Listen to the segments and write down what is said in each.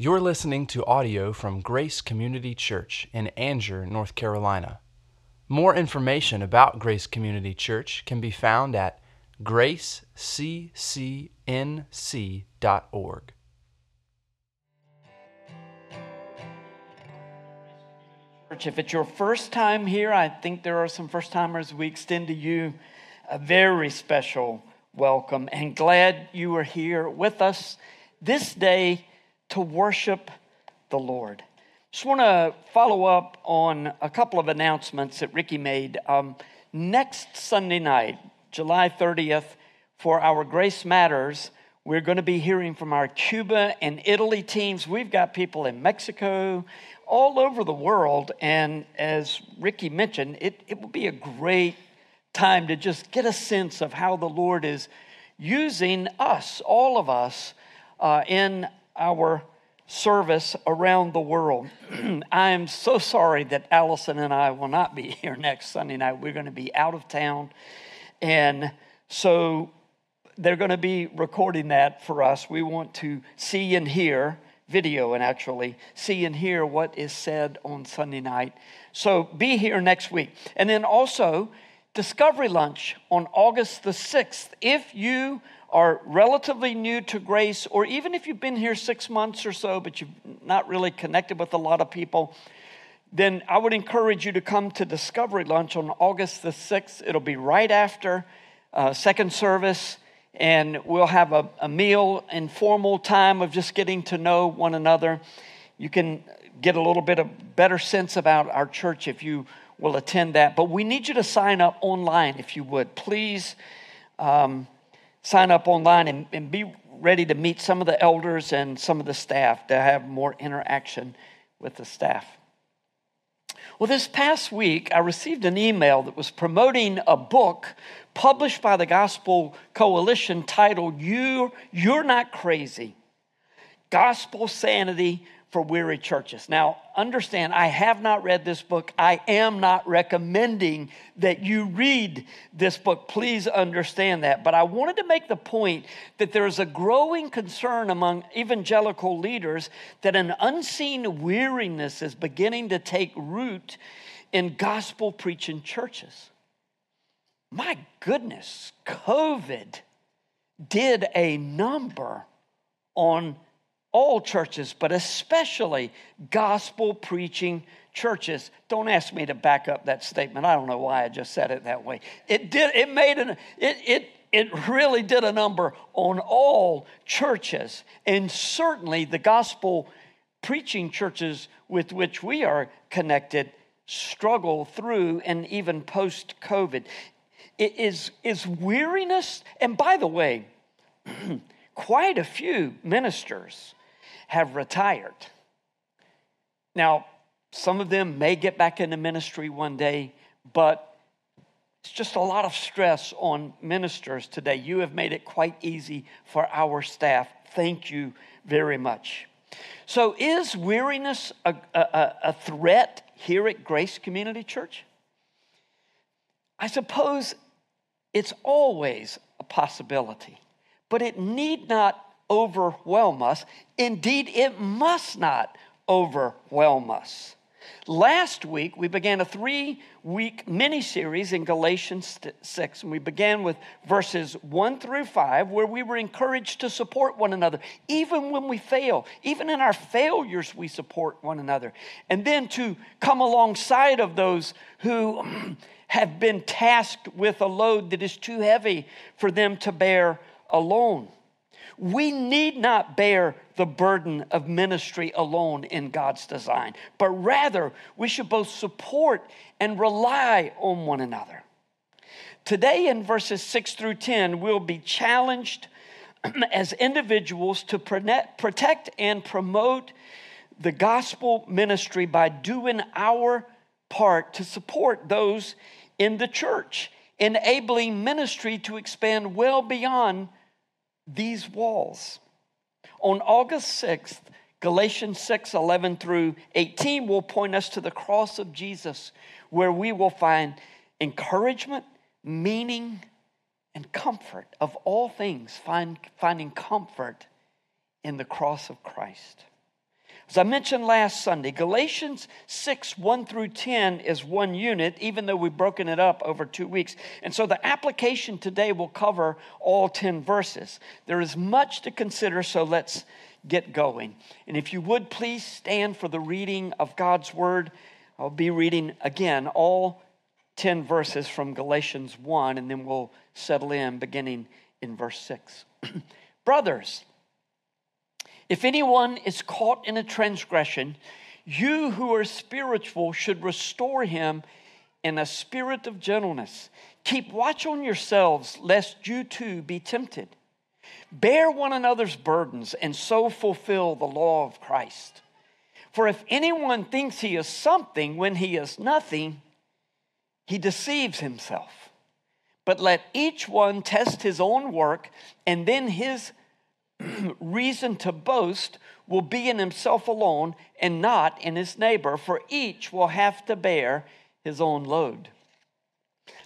You're listening to audio from Grace Community Church in Angier, North Carolina. More information about Grace Community Church can be found at graceccnc.org. Church, if it's your first time here, I think there are some first timers. We extend to you a very special welcome and glad you are here with us this day to worship the Lord. Just want to follow up on a couple of announcements that Ricky made. Um, next Sunday night, July 30th, for our Grace Matters, we're going to be hearing from our Cuba and Italy teams. We've got people in Mexico, all over the world. And as Ricky mentioned, it, it will be a great time to just get a sense of how the Lord is using us, all of us, uh, in our service around the world. I am so sorry that Allison and I will not be here next Sunday night. We're going to be out of town. And so they're going to be recording that for us. We want to see and hear video and actually see and hear what is said on Sunday night. So be here next week. And then also, Discovery Lunch on August the 6th. If you are relatively new to grace, or even if you've been here six months or so, but you've not really connected with a lot of people, then I would encourage you to come to Discovery Lunch on August the 6th. It'll be right after uh, second service and we'll have a, a meal, informal time of just getting to know one another. You can get a little bit of better sense about our church if you will attend that. But we need you to sign up online if you would. Please um, sign up online and, and be ready to meet some of the elders and some of the staff to have more interaction with the staff. Well, this past week, I received an email that was promoting a book published by the Gospel Coalition titled you, You're Not Crazy Gospel Sanity for weary churches. Now, understand, I have not read this book. I am not recommending that you read this book. Please understand that. But I wanted to make the point that there is a growing concern among evangelical leaders that an unseen weariness is beginning to take root in gospel preaching churches. My goodness, COVID did a number on all churches, but especially gospel preaching churches. Don't ask me to back up that statement. I don't know why I just said it that way. It did, it made an, it, it, it really did a number on all churches, and certainly the gospel preaching churches with which we are connected struggle through and even post COVID. Is, is weariness, and by the way, quite a few ministers have retired. Now, some of them may get back into ministry one day, but it's just a lot of stress on ministers today. You have made it quite easy for our staff. Thank you very much. So, is weariness a, a, a threat here at Grace Community Church? I suppose it's always a possibility, but it need not overwhelm us. Indeed, it must not overwhelm us. Last week, we began a three week mini series in Galatians 6, and we began with verses 1 through 5, where we were encouraged to support one another, even when we fail. Even in our failures, we support one another. And then to come alongside of those who have been tasked with a load that is too heavy for them to bear alone. We need not bear the burden of ministry alone in God's design, but rather we should both support and rely on one another. Today, in verses 6 through 10, we'll be challenged as individuals to protect and promote the gospel ministry by doing our part to support those in the church, enabling ministry to expand well beyond these walls. On August 6th, Galatians 6 11 through 18 will point us to the cross of Jesus, where we will find encouragement, meaning, and comfort. Of all things, find, finding comfort in the cross of Christ. As I mentioned last Sunday, Galatians 6, 1 through 10 is one unit, even though we've broken it up over two weeks. And so the application today will cover all 10 verses. There is much to consider, so let's get going. And if you would please stand for the reading of God's word, I'll be reading again all 10 verses from Galatians 1, and then we'll settle in beginning in verse 6. Brothers, if anyone is caught in a transgression, you who are spiritual should restore him in a spirit of gentleness. Keep watch on yourselves, lest you too be tempted. Bear one another's burdens and so fulfill the law of Christ. For if anyone thinks he is something when he is nothing, he deceives himself. But let each one test his own work, and then his reason to boast will be in himself alone and not in his neighbor, for each will have to bear his own load.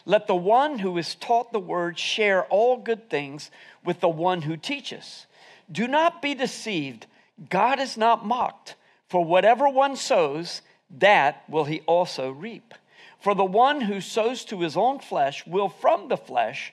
Let the one who is taught the word share all good things with the one who teaches. Do not be deceived. God is not mocked, for whatever one sows, that will he also reap. For the one who sows to his own flesh will from the flesh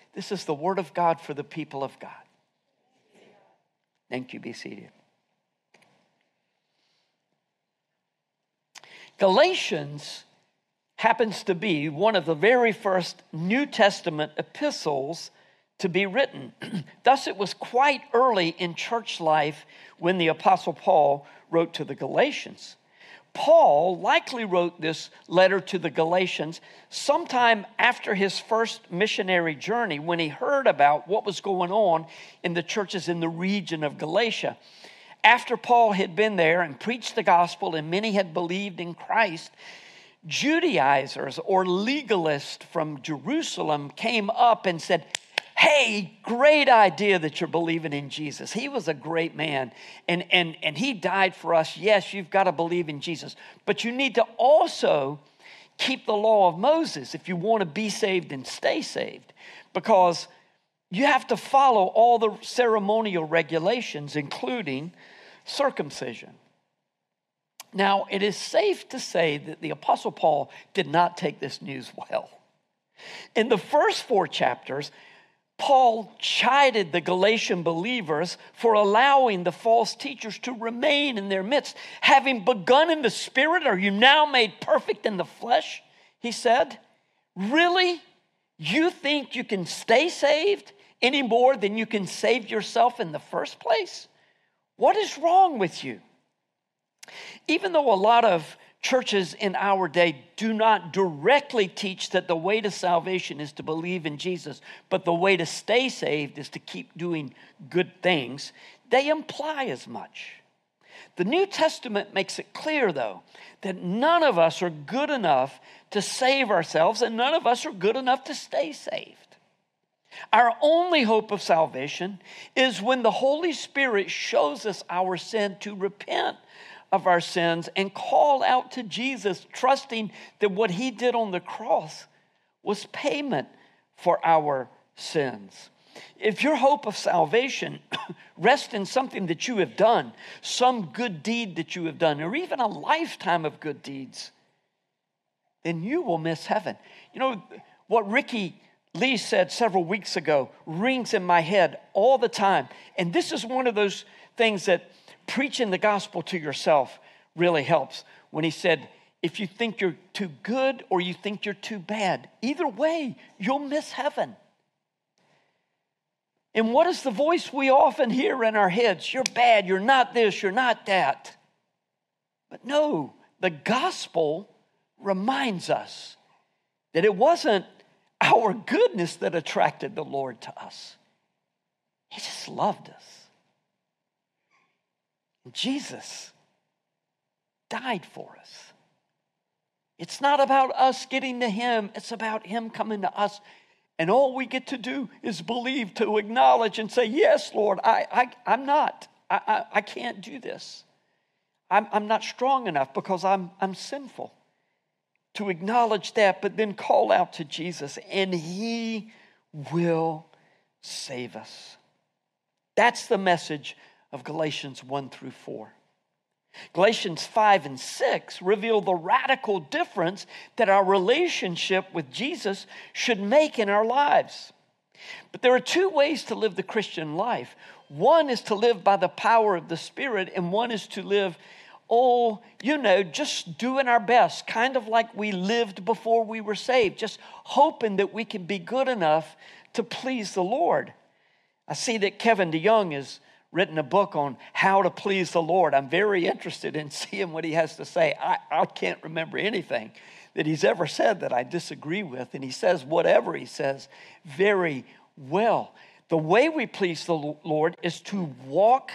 This is the word of God for the people of God. Thank you. Be seated. Galatians happens to be one of the very first New Testament epistles to be written. Thus, it was quite early in church life when the Apostle Paul wrote to the Galatians. Paul likely wrote this letter to the Galatians sometime after his first missionary journey when he heard about what was going on in the churches in the region of Galatia. After Paul had been there and preached the gospel and many had believed in Christ, Judaizers or legalists from Jerusalem came up and said, hey, great idea that you're believing in Jesus. He was a great man and, and, and he died for us. Yes, you've got to believe in Jesus, but you need to also keep the law of Moses if you want to be saved and stay saved because you have to follow all the ceremonial regulations, including circumcision. Now, it is safe to say that the Apostle Paul did not take this news well. In the first four chapters, Paul chided the Galatian believers for allowing the false teachers to remain in their midst. Having begun in the spirit, are you now made perfect in the flesh? He said. Really? You think you can stay saved any more than you can save yourself in the first place? What is wrong with you? Even though a lot of churches in our day do not directly teach that the way to salvation is to believe in Jesus, but the way to stay saved is to keep doing good things, they imply as much. The New Testament makes it clear, though, that none of us are good enough to save ourselves, and none of us are good enough to stay saved. Our only hope of salvation is when the Holy Spirit shows us our sin to repent of our sins and call out to Jesus, trusting that what he did on the cross was payment for our sins. If your hope of salvation rests in something that you have done, some good deed that you have done, or even a lifetime of good deeds, then you will miss heaven. You know, what Ricky Lee said several weeks ago rings in my head all the time. And this is one of those things that preaching the gospel to yourself really helps when he said, if you think you're too good or you think you're too bad, either way, you'll miss heaven. And what is the voice we often hear in our heads? You're bad, you're not this, you're not that. But no, the gospel reminds us that it wasn't our goodness that attracted the Lord to us, He just loved us. Jesus died for us. It's not about us getting to Him, it's about Him coming to us. And all we get to do is believe, to acknowledge and say, Yes, Lord, I, I, I'm not. I, I, I can't do this. I'm, I'm not strong enough because I'm, I'm sinful. To acknowledge that, but then call out to Jesus, and He will save us. That's the message of Galatians 1 through 4. Galatians 5 and 6 reveal the radical difference that our relationship with Jesus should make in our lives. But there are two ways to live the Christian life one is to live by the power of the Spirit, and one is to live, oh, you know, just doing our best, kind of like we lived before we were saved, just hoping that we can be good enough to please the Lord. I see that Kevin DeYoung is written a book on how to please the Lord. I'm very interested in seeing what he has to say. I, I can't remember anything that he's ever said that I disagree with, and he says whatever he says very well. The way we please the Lord is to walk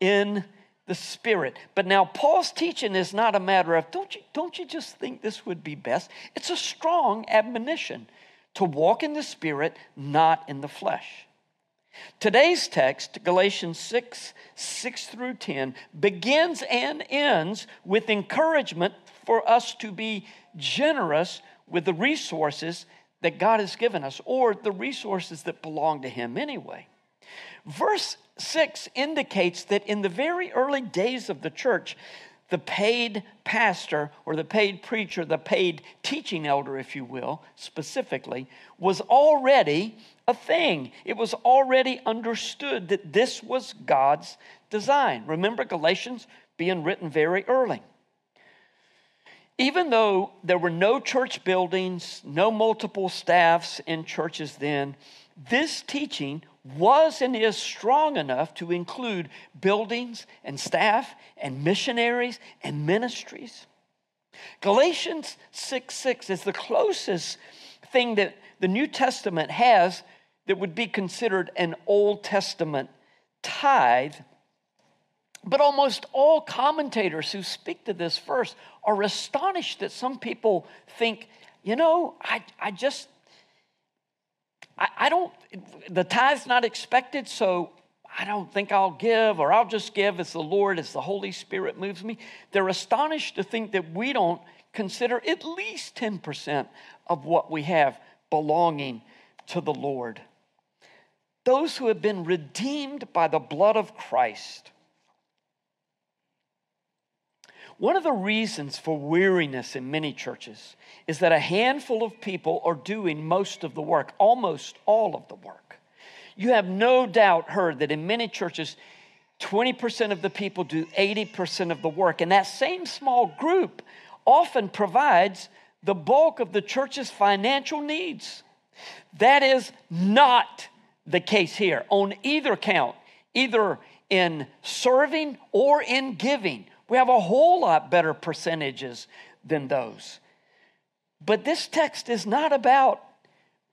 in the Spirit. But now, Paul's teaching is not a matter of, don't you, don't you just think this would be best? It's a strong admonition to walk in the Spirit, not in the flesh. Today's text, Galatians 6 6 through 10, begins and ends with encouragement for us to be generous with the resources that God has given us, or the resources that belong to Him anyway. Verse 6 indicates that in the very early days of the church, the paid pastor or the paid preacher, the paid teaching elder, if you will, specifically, was already a thing. It was already understood that this was God's design. Remember Galatians being written very early. Even though there were no church buildings, no multiple staffs in churches then, this teaching was and is strong enough to include buildings and staff and missionaries and ministries. Galatians 6 6 is the closest thing that the New Testament has that would be considered an Old Testament tithe. But almost all commentators who speak to this verse are astonished that some people think, you know, I, I just, I, I don't, the tithe's not expected, so I don't think I'll give, or I'll just give as the Lord, as the Holy Spirit moves me. They're astonished to think that we don't consider at least 10% of what we have belonging to the Lord those who have been redeemed by the blood of Christ. One of the reasons for weariness in many churches is that a handful of people are doing most of the work, almost all of the work. You have no doubt heard that in many churches, 20% of the people do 80% of the work, and that same small group often provides the bulk of the church's financial needs. That is not the case here on either count, either in serving or in giving. We have a whole lot better percentages than those. But this text is not about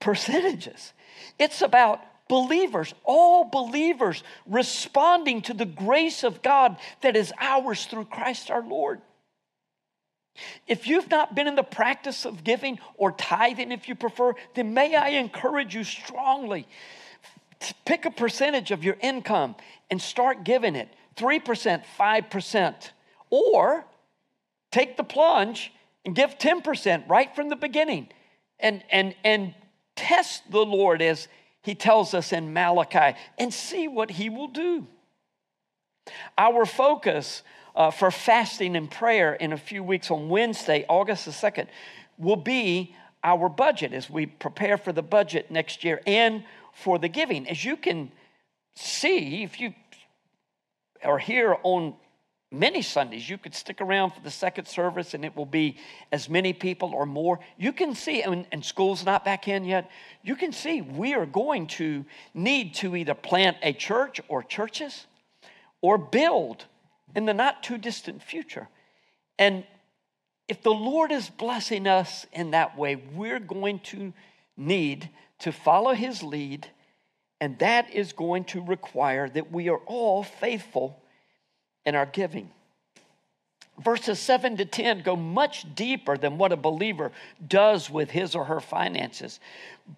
percentages, it's about believers, all believers responding to the grace of God that is ours through Christ our Lord. If you've not been in the practice of giving or tithing, if you prefer, then may I encourage you strongly pick a percentage of your income and start giving it 3%, 5%. Or take the plunge and give 10% right from the beginning and, and, and test the Lord as he tells us in Malachi and see what he will do. Our focus uh, for fasting and prayer in a few weeks on Wednesday, August the 2nd, will be our budget as we prepare for the budget next year and for the giving. As you can see, if you are here on many Sundays, you could stick around for the second service and it will be as many people or more. You can see, and, and school's not back in yet, you can see we are going to need to either plant a church or churches or build in the not too distant future. And if the Lord is blessing us in that way, we're going to need to follow his lead, and that is going to require that we are all faithful in our giving. verses 7 to 10 go much deeper than what a believer does with his or her finances.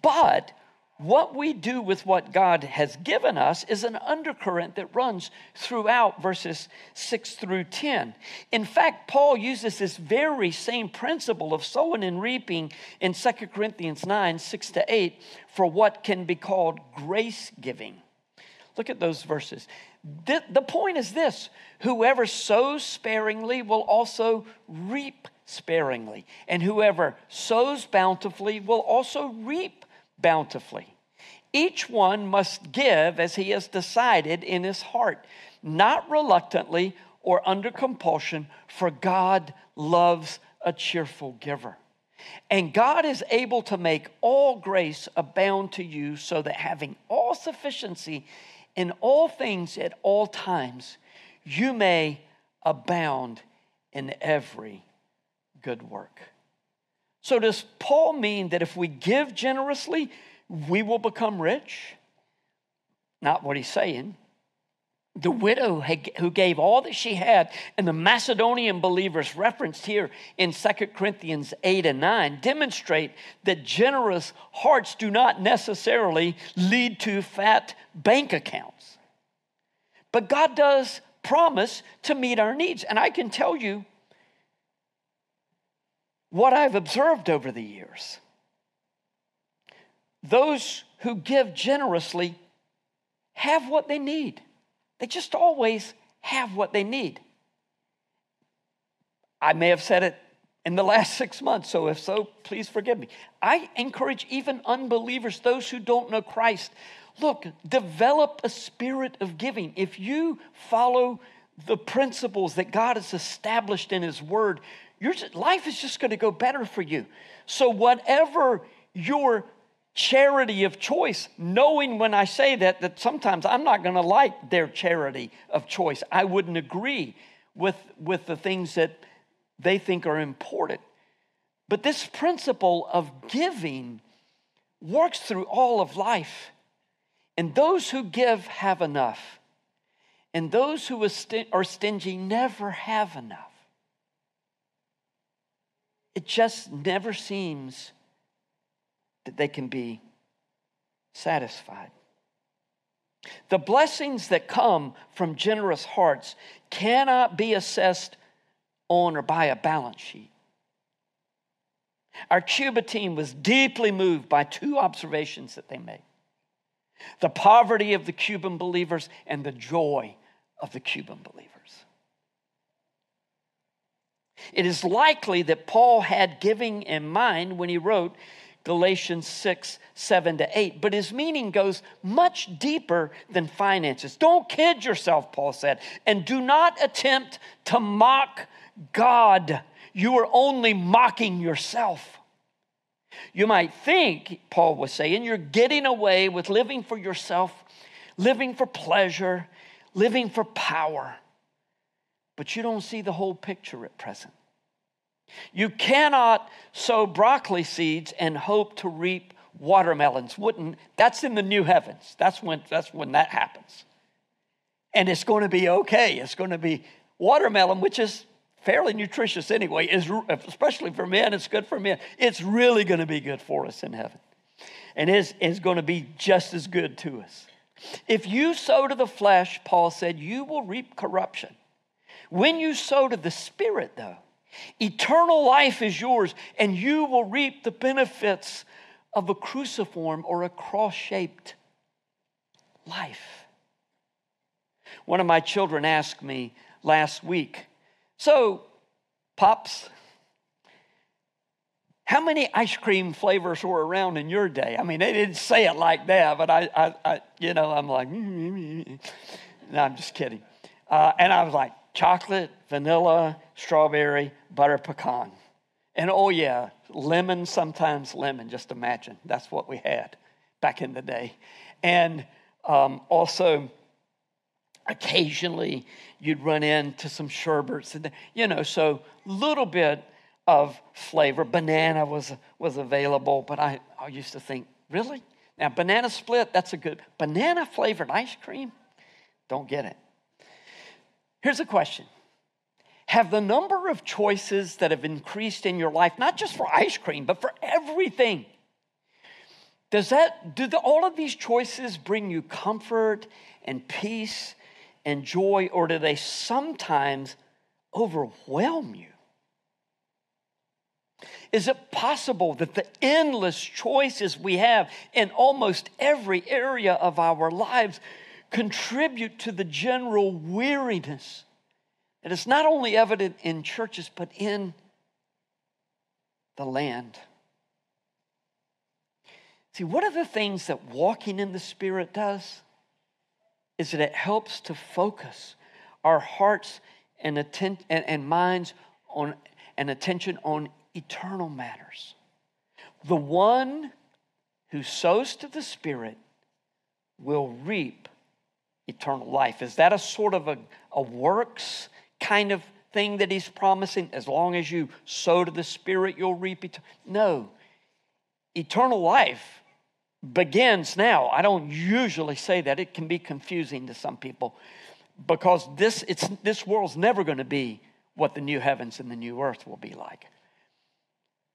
But what we do with what God has given us is an undercurrent that runs throughout verses 6 through 10. In fact, Paul uses this very same principle of sowing and reaping in 2 Corinthians 9 6 to 8 for what can be called grace giving. Look at those verses. The, the point is this whoever sows sparingly will also reap sparingly, and whoever sows bountifully will also reap bountifully. Each one must give as he has decided in his heart, not reluctantly or under compulsion, for God loves a cheerful giver. And God is able to make all grace abound to you, so that having all sufficiency in all things at all times, you may abound in every good work. So, does Paul mean that if we give generously, we will become rich? Not what he's saying. The widow who gave all that she had, and the Macedonian believers referenced here in 2 Corinthians 8 and 9, demonstrate that generous hearts do not necessarily lead to fat bank accounts. But God does promise to meet our needs. And I can tell you what I've observed over the years. Those who give generously have what they need. They just always have what they need. I may have said it in the last six months, so if so, please forgive me. I encourage even unbelievers, those who don't know Christ, look, develop a spirit of giving. If you follow the principles that God has established in His Word, your life is just going to go better for you. So, whatever your charity of choice, knowing when I say that, that sometimes I'm not going to like their charity of choice. I wouldn't agree with, with the things that they think are important. But this principle of giving works through all of life. And those who give have enough. And those who are stingy never have enough. It just never seems that they can be satisfied. The blessings that come from generous hearts cannot be assessed on or by a balance sheet. Our Cuba team was deeply moved by two observations that they made the poverty of the Cuban believers and the joy of the Cuban believers. It is likely that Paul had giving in mind when he wrote Galatians 6, 7 to 8. But his meaning goes much deeper than finances. Don't kid yourself, Paul said, and do not attempt to mock God. You are only mocking yourself. You might think, Paul was saying, you're getting away with living for yourself, living for pleasure, living for power, but you don't see the whole picture at present. You cannot sow broccoli seeds and hope to reap watermelons. Wouldn't that's in the new heavens. That's when that's when that happens. And it's going to be okay. It's going to be watermelon, which is fairly nutritious anyway, is especially for men, it's good for men. It's really going to be good for us in heaven. And is is going to be just as good to us. If you sow to the flesh, Paul said, you will reap corruption. When you sow to the spirit, though, Eternal life is yours, and you will reap the benefits of a cruciform or a cross shaped life. One of my children asked me last week, So, Pops, how many ice cream flavors were around in your day? I mean, they didn't say it like that, but I, I, I you know, I'm like, mm, mm, mm, no, I'm just kidding. Uh, and I was like, chocolate, vanilla, strawberry, butter pecan. And oh, yeah, lemon, sometimes lemon, just imagine. That's what we had back in the day. And um, also, occasionally you'd run into some sherbets, and, you know, so little bit of flavor. Banana was, was available, but I, I used to think, really? Now, banana split, that's a good, banana flavored ice cream? Don't get it. Here's a question Have the number of choices that have increased in your life, not just for ice cream, but for everything, does that, do the, all of these choices bring you comfort and peace and joy, or do they sometimes overwhelm you? Is it possible that the endless choices we have in almost every area of our lives contribute to the general weariness that is not only evident in churches, but in the land? See, one of the things that walking in the Spirit does is that it helps to focus our hearts and, atten- and, and minds on and attention on eternal matters. The one who sows to the Spirit will reap eternal life. Is that a sort of a, a works kind of thing that he's promising? As long as you sow to the Spirit, you'll reap eternal. No. Eternal life begins now. I don't usually say that. It can be confusing to some people because this, it's, this world's never going to be what the new heavens and the new earth will be like.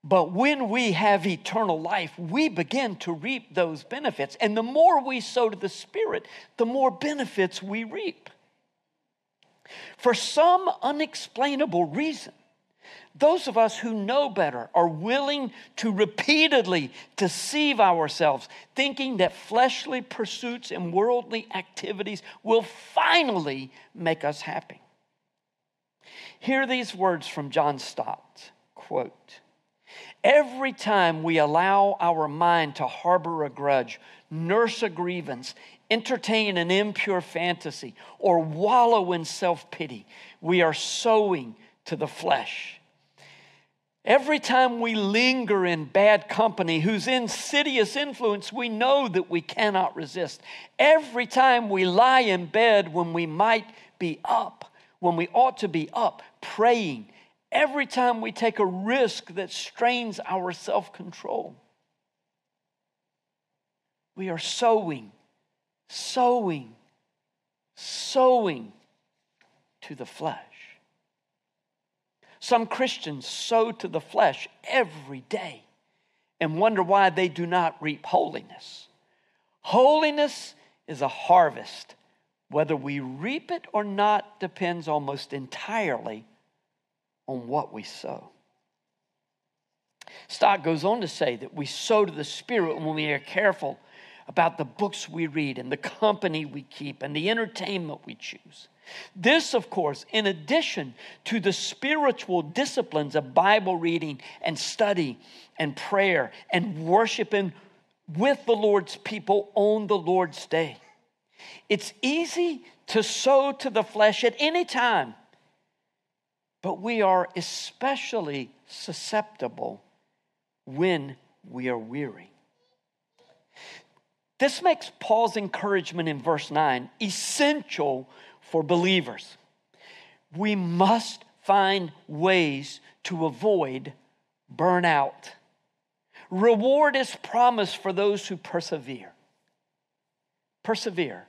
But when we have eternal life, we begin to reap those benefits. And the more we sow to the Spirit, the more benefits we reap. For some unexplainable reason, those of us who know better are willing to repeatedly deceive ourselves, thinking that fleshly pursuits and worldly activities will finally make us happy. Hear these words from John Stott quote, Every time we allow our mind to harbor a grudge, nurse a grievance, entertain an impure fantasy, or wallow in self pity, we are sowing to the flesh. Every time we linger in bad company whose insidious influence we know that we cannot resist, every time we lie in bed when we might be up, when we ought to be up, praying, every time we take a risk that strains our self control, we are sowing, sowing, sowing to the flesh. Some Christians sow to the flesh every day and wonder why they do not reap holiness. Holiness is a harvest. Whether we reap it or not depends almost entirely on what we sow. Stott goes on to say that we sow to the Spirit when we are careful about the books we read and the company we keep and the entertainment we choose. This, of course, in addition to the spiritual disciplines of Bible reading and study and prayer and worshiping with the Lord's people on the Lord's day. It's easy to sow to the flesh at any time, but we are especially susceptible when we are weary. This makes Paul's encouragement in verse 9 essential for believers. We must find ways to avoid burnout. Reward is promised for those who persevere. Persevere.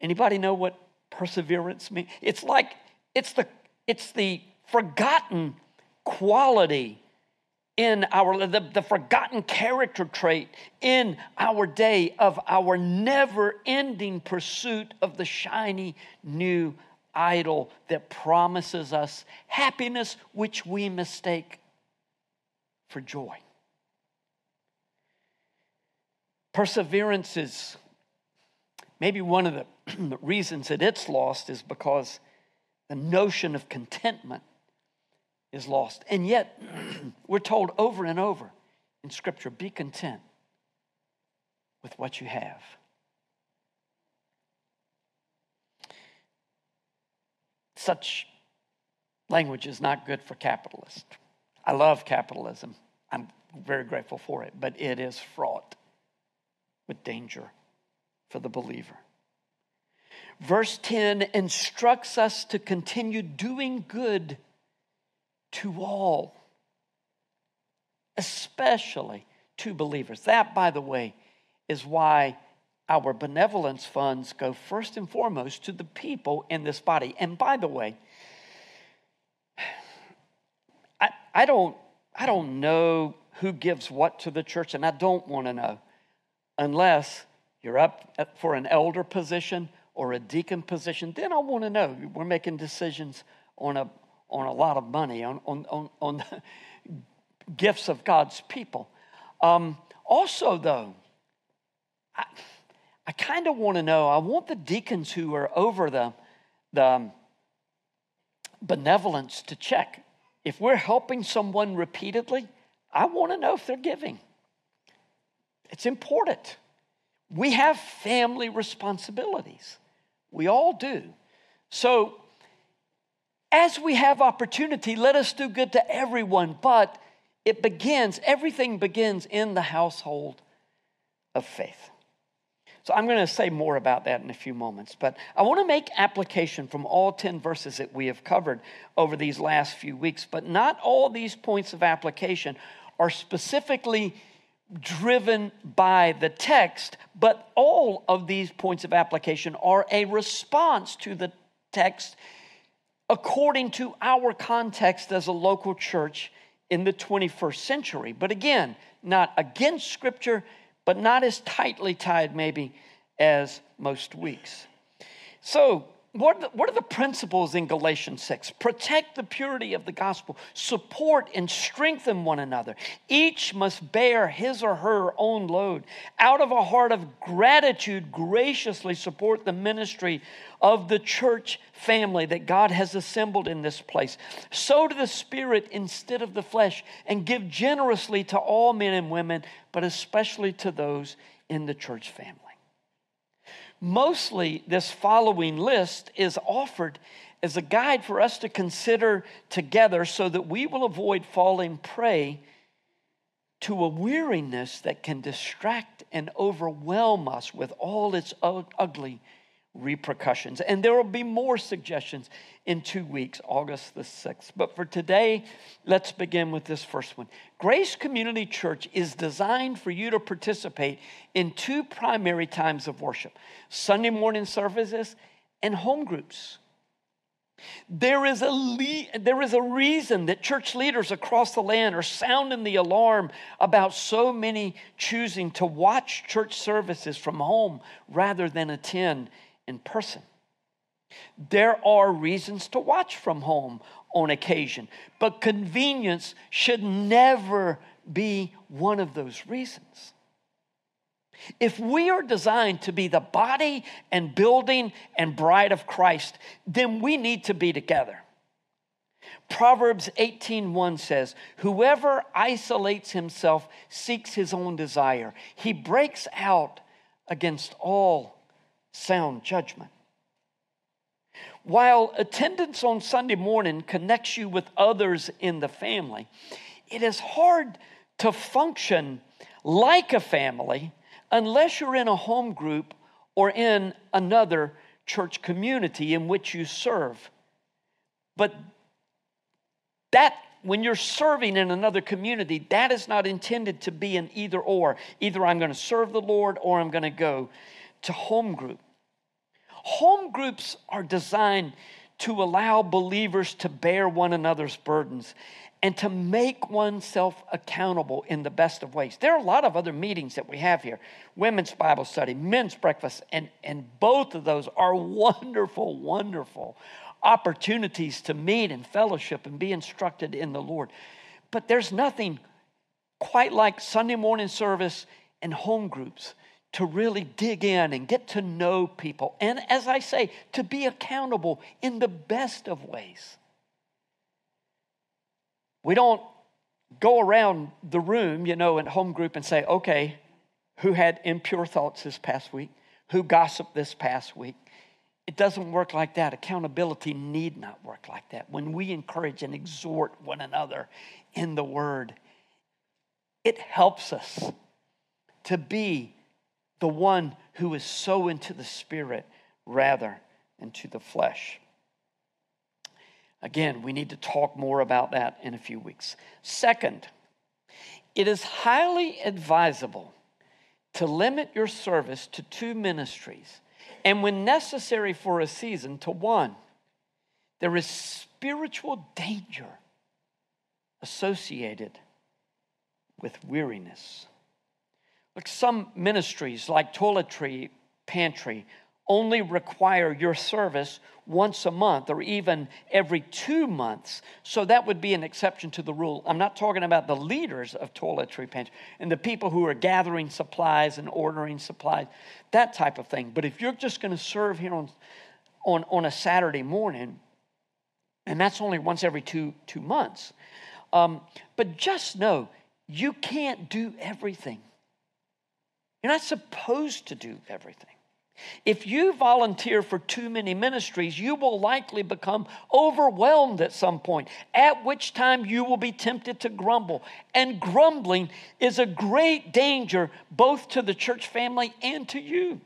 Anybody know what perseverance means? It's like it's the it's the forgotten quality in our the, the forgotten character trait in our day of our never-ending pursuit of the shiny new idol that promises us happiness which we mistake for joy. Perseverance is maybe one of the reasons that it's lost is because the notion of contentment is lost. And yet, we're told over and over in Scripture be content with what you have. Such language is not good for capitalists. I love capitalism. I'm very grateful for it, but it is fraught with danger for the believer. Verse 10 instructs us to continue doing good to all, especially to believers. That, by the way, is why our benevolence funds go first and foremost to the people in this body. And by the way, I, I, don't, I don't know who gives what to the church, and I don't want to know unless you're up for an elder position or a deacon position. Then I want to know. We're making decisions on a, on a lot of money, on, on, on, on the gifts of God's people. Um, also, though, I, I kind of want to know, I want the deacons who are over the, the um, benevolence to check. If we're helping someone repeatedly, I want to know if they're giving. It's important. We have family responsibilities. We all do. So, as we have opportunity, let us do good to everyone, but it begins, everything begins in the household of faith. So I'm going to say more about that in a few moments, but I want to make application from all 10 verses that we have covered over these last few weeks. But not all these points of application are specifically driven by the text, but all of these points of application are a response to the text according to our context as a local church in the 21st century. But again, not against Scripture, but not as tightly tied, maybe, as most weeks. So, what are, the, what are the principles in Galatians 6? Protect the purity of the gospel, support and strengthen one another. Each must bear his or her own load. Out of a heart of gratitude, graciously support the ministry of the church family that God has assembled in this place. Sow to the Spirit instead of the flesh, and give generously to all men and women, but especially to those in the church family. Mostly, this following list is offered as a guide for us to consider together so that we will avoid falling prey to a weariness that can distract and overwhelm us with all its ugly repercussions. And there will be more suggestions in two weeks, August the 6th. But for today, let's begin with this first one. Grace Community Church is designed for you to participate in two primary times of worship Sunday morning services and home groups. There is, a le- there is a reason that church leaders across the land are sounding the alarm about so many choosing to watch church services from home rather than attend in person. There are reasons to watch from home on occasion, but convenience should never be one of those reasons. If we are designed to be the body and building and bride of Christ, then we need to be together. Proverbs 18:1 says, "Whoever isolates himself seeks his own desire. He breaks out against all sound judgment. While attendance on Sunday morning connects you with others in the family, it is hard to function like a family unless you're in a home group or in another church community in which you serve. But that when you're serving in another community, that is not intended to be an either or. Either I'm going to serve the Lord or I'm going to go to home group. Home groups are designed to allow believers to bear one another's burdens and to make oneself accountable in the best of ways. There are a lot of other meetings that we have here women's Bible study, men's breakfast, and, and both of those are wonderful, wonderful opportunities to meet and fellowship and be instructed in the Lord. But there's nothing quite like Sunday morning service and home groups to really dig in and get to know people. And as I say, to be accountable in the best of ways. We don't go around the room, you know, in home group and say, okay, who had impure thoughts this past week? Who gossiped this past week? It doesn't work like that. Accountability need not work like that. When we encourage and exhort one another in the word, it helps us to be the one who is so into the spirit rather than the flesh. Again, we need to talk more about that in a few weeks. Second, it is highly advisable to limit your service to two ministries, and when necessary for a season, to one. There is spiritual danger associated with weariness. Look, some ministries like Toiletry Pantry only require your service once a month or even every two months. So that would be an exception to the rule. I'm not talking about the leaders of toiletry pantry and the people who are gathering supplies and ordering supplies, that type of thing. But if you're just going to serve here on, on, on a Saturday morning, and that's only once every two, two months, um, but just know you can't do everything. You're not supposed to do everything. If you volunteer for too many ministries, you will likely become overwhelmed at some point, at which time you will be tempted to grumble. And grumbling is a great danger both to the church family and to you.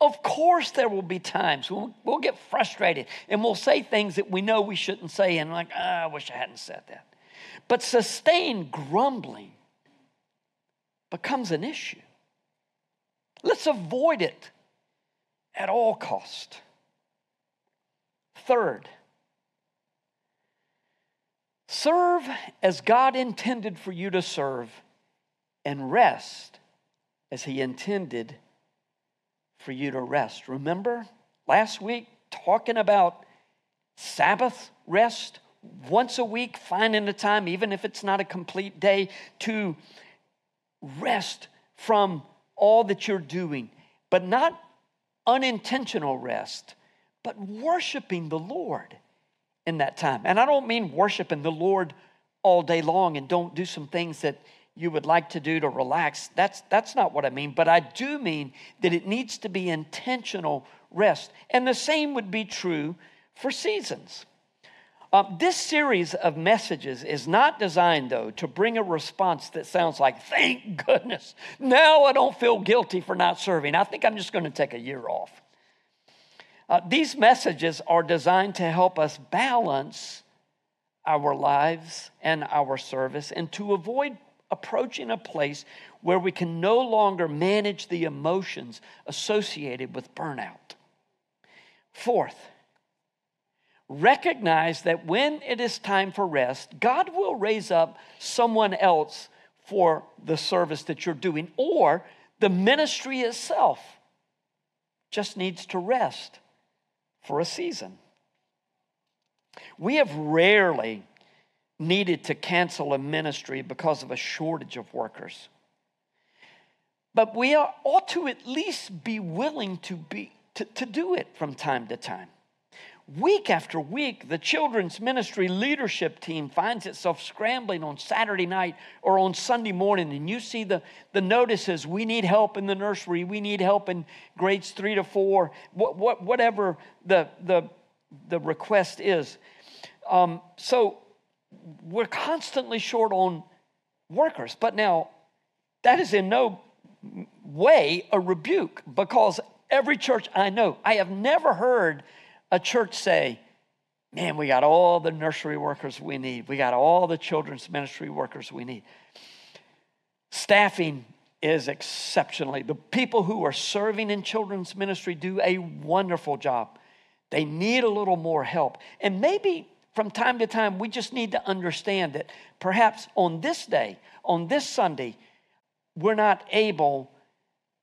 Of course, there will be times we'll, we'll get frustrated and we'll say things that we know we shouldn't say, and like, oh, I wish I hadn't said that. But sustained grumbling becomes an issue. Let's avoid it at all cost. Third, serve as God intended for you to serve and rest as he intended for you to rest. Remember last week talking about Sabbath rest? Once a week, finding a time, even if it's not a complete day, to rest from all that you're doing, but not unintentional rest, but worshiping the Lord in that time. And I don't mean worshiping the Lord all day long and don't do some things that you would like to do to relax. That's, that's not what I mean, but I do mean that it needs to be intentional rest. And the same would be true for seasons. Uh, this series of messages is not designed, though, to bring a response that sounds like, thank goodness, now I don't feel guilty for not serving. I think I'm just going to take a year off. Uh, these messages are designed to help us balance our lives and our service and to avoid approaching a place where we can no longer manage the emotions associated with burnout. Fourth, recognize that when it is time for rest, God will raise up someone else for the service that you're doing, or the ministry itself just needs to rest for a season. We have rarely needed to cancel a ministry because of a shortage of workers. But we ought to at least be willing to, be, to, to do it from time to time week after week, the children's ministry leadership team finds itself scrambling on Saturday night or on Sunday morning, and you see the, the notices we need help in the nursery, we need help in grades three to four, what, what, whatever the, the, the request is. Um, so we're constantly short on workers. But now, that is in no way a rebuke because every church I know, I have never heard a church say, Man, we got all the nursery workers we need. We got all the children's ministry workers we need. Staffing is exceptionally, the people who are serving in children's ministry do a wonderful job. They need a little more help. And maybe from time to time, we just need to understand that perhaps on this day, on this Sunday, we're not able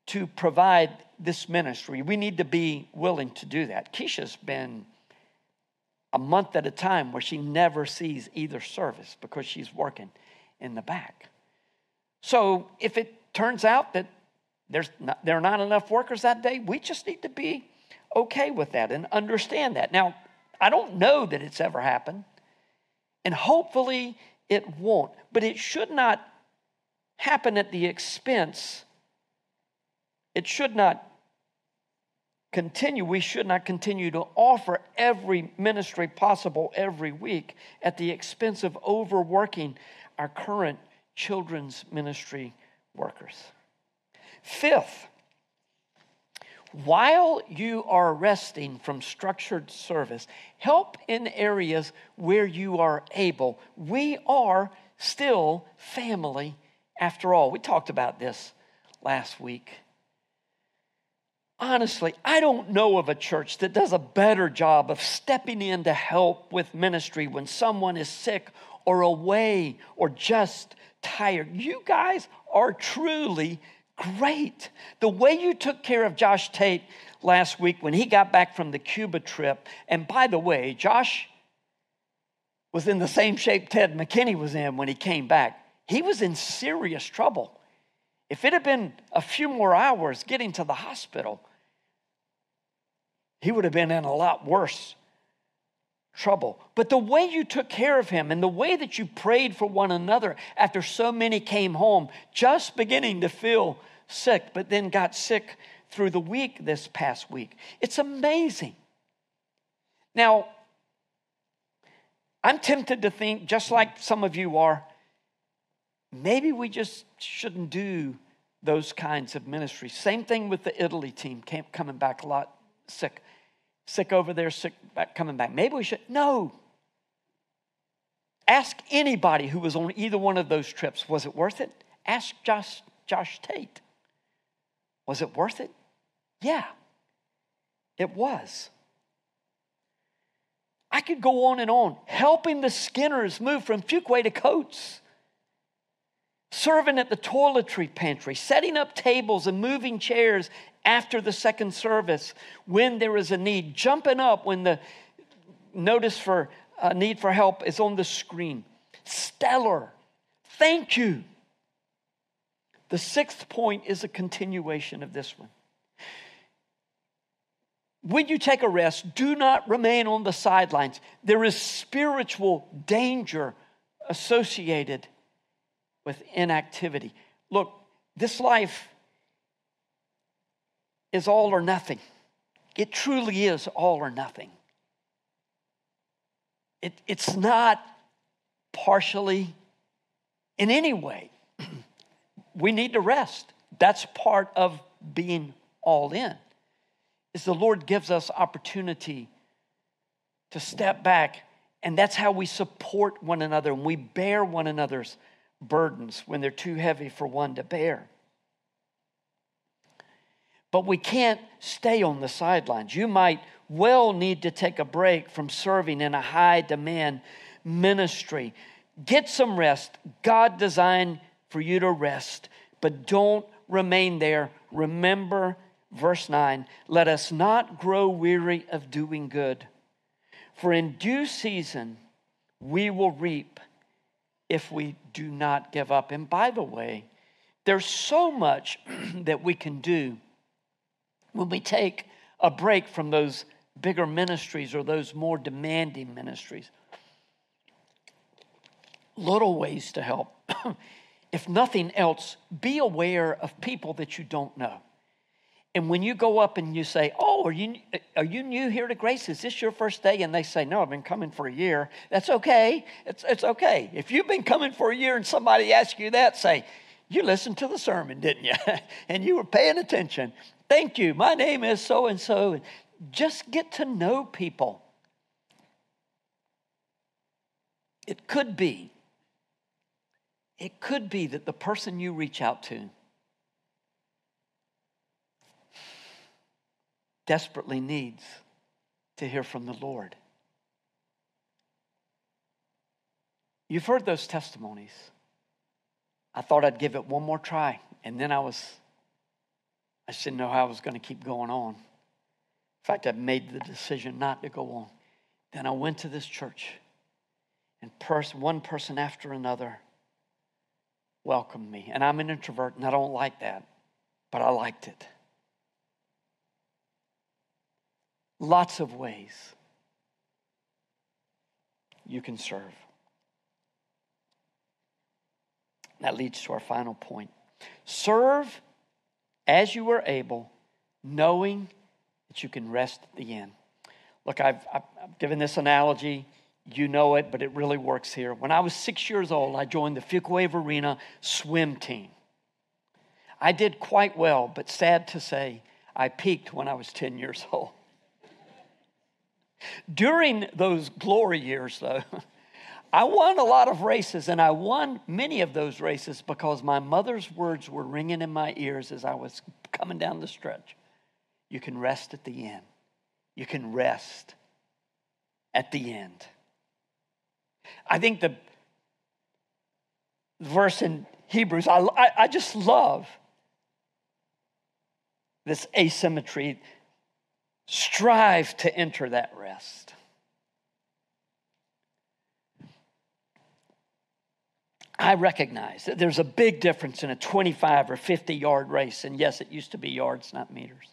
to provide this ministry. We need to be willing to do that. Keisha's been a month at a time where she never sees either service because she's working in the back. So if it turns out that there's not, there are not enough workers that day, we just need to be okay with that and understand that. Now, I don't know that it's ever happened, and hopefully it won't, but it should not happen at the expense it should not continue. We should not continue to offer every ministry possible every week at the expense of overworking our current children's ministry workers. Fifth, while you are resting from structured service, help in areas where you are able. We are still family after all. We talked about this last week. Honestly, I don't know of a church that does a better job of stepping in to help with ministry when someone is sick or away or just tired. You guys are truly great. The way you took care of Josh Tate last week when he got back from the Cuba trip, and by the way, Josh was in the same shape Ted McKinney was in when he came back. He was in serious trouble. If it had been a few more hours getting to the hospital, he would have been in a lot worse trouble. But the way you took care of him and the way that you prayed for one another after so many came home, just beginning to feel sick, but then got sick through the week this past week, it's amazing. Now, I'm tempted to think, just like some of you are, maybe we just shouldn't do those kinds of ministries. Same thing with the Italy team, came, coming back a lot sick. Sick over there, sick back, coming back. Maybe we should. No. Ask anybody who was on either one of those trips, was it worth it? Ask Josh, Josh Tate. Was it worth it? Yeah, it was. I could go on and on, helping the Skinners move from Fuquay to Coats serving at the toiletry pantry, setting up tables and moving chairs after the second service when there is a need, jumping up when the notice for a need for help is on the screen. Stellar. Thank you. The sixth point is a continuation of this one. When you take a rest, do not remain on the sidelines. There is spiritual danger associated with inactivity. Look, this life is all or nothing. It truly is all or nothing. It, it's not partially in any way. we need to rest. That's part of being all in. Is the Lord gives us opportunity to step back, and that's how we support one another and we bear one another's burdens when they're too heavy for one to bear. But we can't stay on the sidelines. You might well need to take a break from serving in a high demand ministry. Get some rest. God designed for you to rest, but don't remain there. Remember verse 9 let us not grow weary of doing good, for in due season we will reap if we do not give up. And by the way, there's so much that we can do when we take a break from those bigger ministries or those more demanding ministries. Little ways to help. if nothing else, be aware of people that you don't know. And when you go up and you say, Oh, are you, are you new here to Grace? Is this your first day? And they say, No, I've been coming for a year. That's okay. It's, it's okay. If you've been coming for a year and somebody asks you that, say, You listened to the sermon, didn't you? and you were paying attention. Thank you. My name is so and so. Just get to know people. It could be, it could be that the person you reach out to desperately needs to hear from the Lord. You've heard those testimonies. I thought I'd give it one more try, and then I was, I didn't know how I was going to keep going on. In fact, I made the decision not to go on. Then I went to this church, and person, one person after another welcomed me. And I'm an introvert, and I don't like that, but I liked it. Lots of ways you can serve. That leads to our final point. Serve as you are able, knowing that you can rest at the end. Look, I've, I've given this analogy. You know it, but it really works here. When I was six years old, I joined the Fuquay-Varina swim team. I did quite well, but sad to say, I peaked when I was 10 years old. During those glory years, though, I won a lot of races, and I won many of those races because my mother's words were ringing in my ears as I was coming down the stretch. you can rest at the end. You can rest at the end. I think the verse in Hebrews, I, I, I just love this asymmetry. Strive to enter that rest. I recognize that there's a big difference in a 25 or 50 yard race. And yes, it used to be yards, not meters.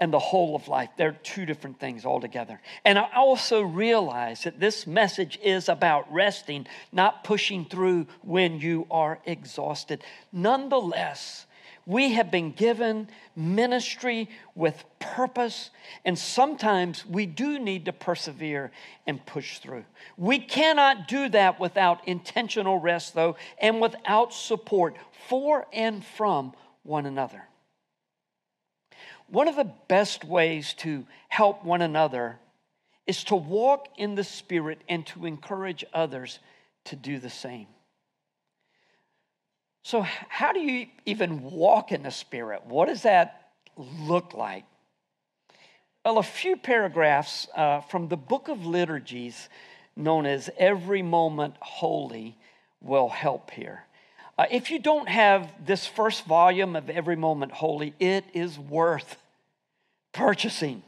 And the whole of life. They're two different things altogether. And I also realize that this message is about resting, not pushing through when you are exhausted. Nonetheless, we have been given ministry with purpose, and sometimes we do need to persevere and push through. We cannot do that without intentional rest, though, and without support for and from one another. One of the best ways to help one another is to walk in the Spirit and to encourage others to do the same. So, how do you even walk in the Spirit? What does that look like? Well, a few paragraphs uh, from the book of liturgies known as Every Moment Holy will help here. Uh, if you don't have this first volume of Every Moment Holy, it is worth purchasing.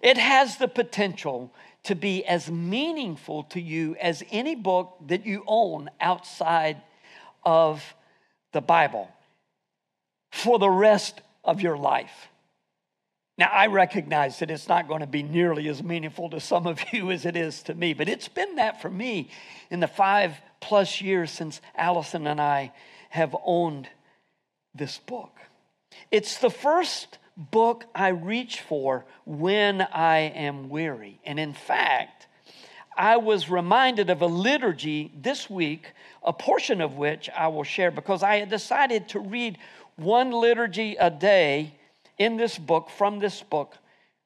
It has the potential to be as meaningful to you as any book that you own outside of the Bible for the rest of your life. Now, I recognize that it's not going to be nearly as meaningful to some of you as it is to me, but it's been that for me in the five plus years since Allison and I have owned this book. It's the first book I reach for when I am weary. And in fact, I was reminded of a liturgy this week, a portion of which I will share because I had decided to read one liturgy a day in this book, from this book,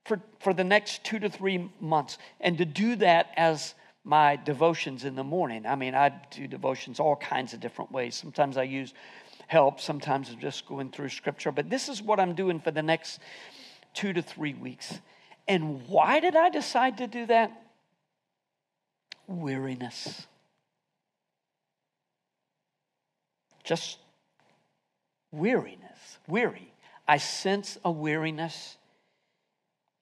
for, for the next two to three months, and to do that as my devotions in the morning. I mean, I do devotions all kinds of different ways. Sometimes I use help, sometimes I'm just going through scripture, but this is what I'm doing for the next two to three weeks. And why did I decide to do that? Weariness. Just weariness, weary. I sense a weariness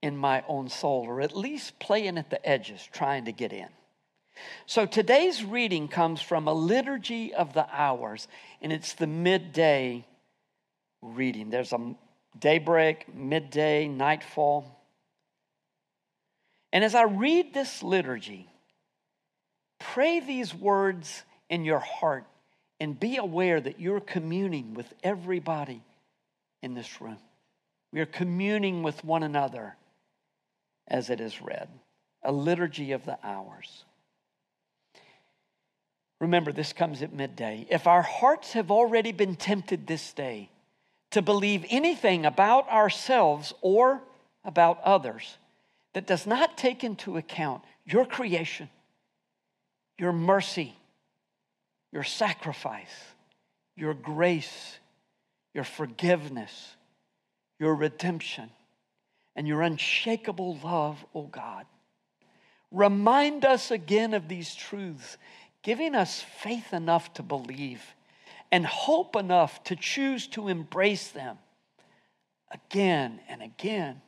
in my own soul, or at least playing at the edges, trying to get in. So today's reading comes from a liturgy of the hours, and it's the midday reading. There's a daybreak, midday, nightfall. And as I read this liturgy, Pray these words in your heart and be aware that you're communing with everybody in this room. We are communing with one another as it is read, a liturgy of the hours. Remember, this comes at midday. If our hearts have already been tempted this day to believe anything about ourselves or about others that does not take into account your creation, your mercy, your sacrifice, your grace, your forgiveness, your redemption, and your unshakable love, O oh God. Remind us again of these truths, giving us faith enough to believe and hope enough to choose to embrace them again and again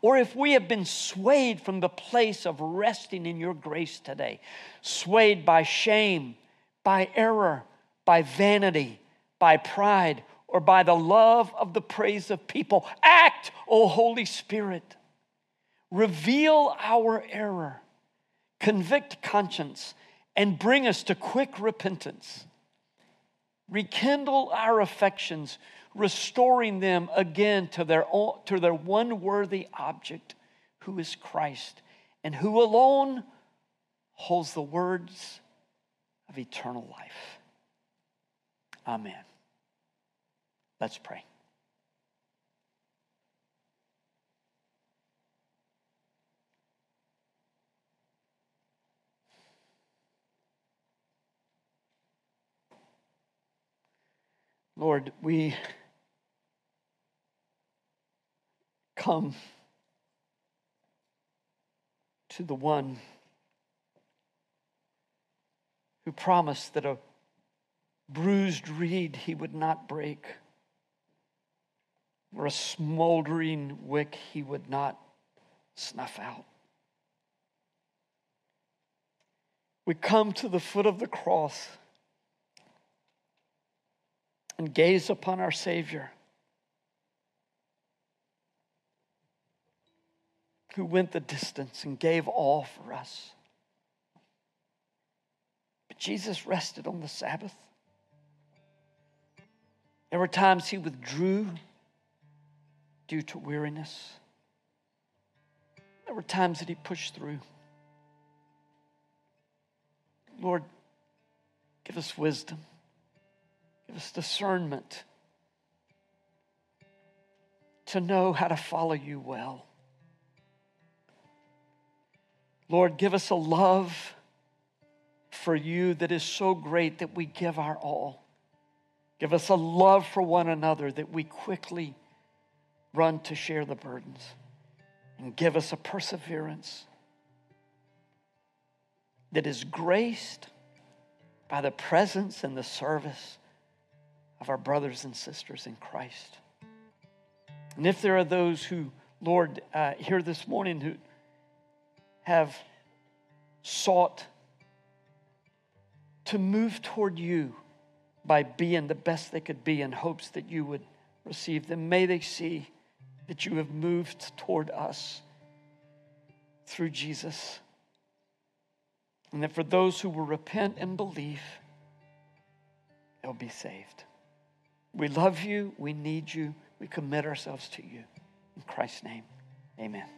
or if we have been swayed from the place of resting in your grace today, swayed by shame, by error, by vanity, by pride, or by the love of the praise of people, act, O Holy Spirit. Reveal our error, convict conscience, and bring us to quick repentance. Rekindle our affections restoring them again to their, to their one worthy object, who is Christ, and who alone holds the words of eternal life. Amen. Let's pray. Lord, we come to the one who promised that a bruised reed he would not break, or a smoldering wick he would not snuff out. We come to the foot of the cross and gaze upon our Savior who went the distance and gave all for us. But Jesus rested on the Sabbath. There were times he withdrew due to weariness. There were times that he pushed through. Lord, give us wisdom, give us discernment to know how to follow you well. Lord, give us a love for you that is so great that we give our all. Give us a love for one another that we quickly run to share the burdens. And give us a perseverance that is graced by the presence and the service of our brothers and sisters in Christ. And if there are those who, Lord, uh, here this morning who have sought to move toward you by being the best they could be in hopes that you would receive them. May they see that you have moved toward us through Jesus. And that for those who will repent and believe, they'll be saved. We love you. We need you. We commit ourselves to you. In Christ's name, amen.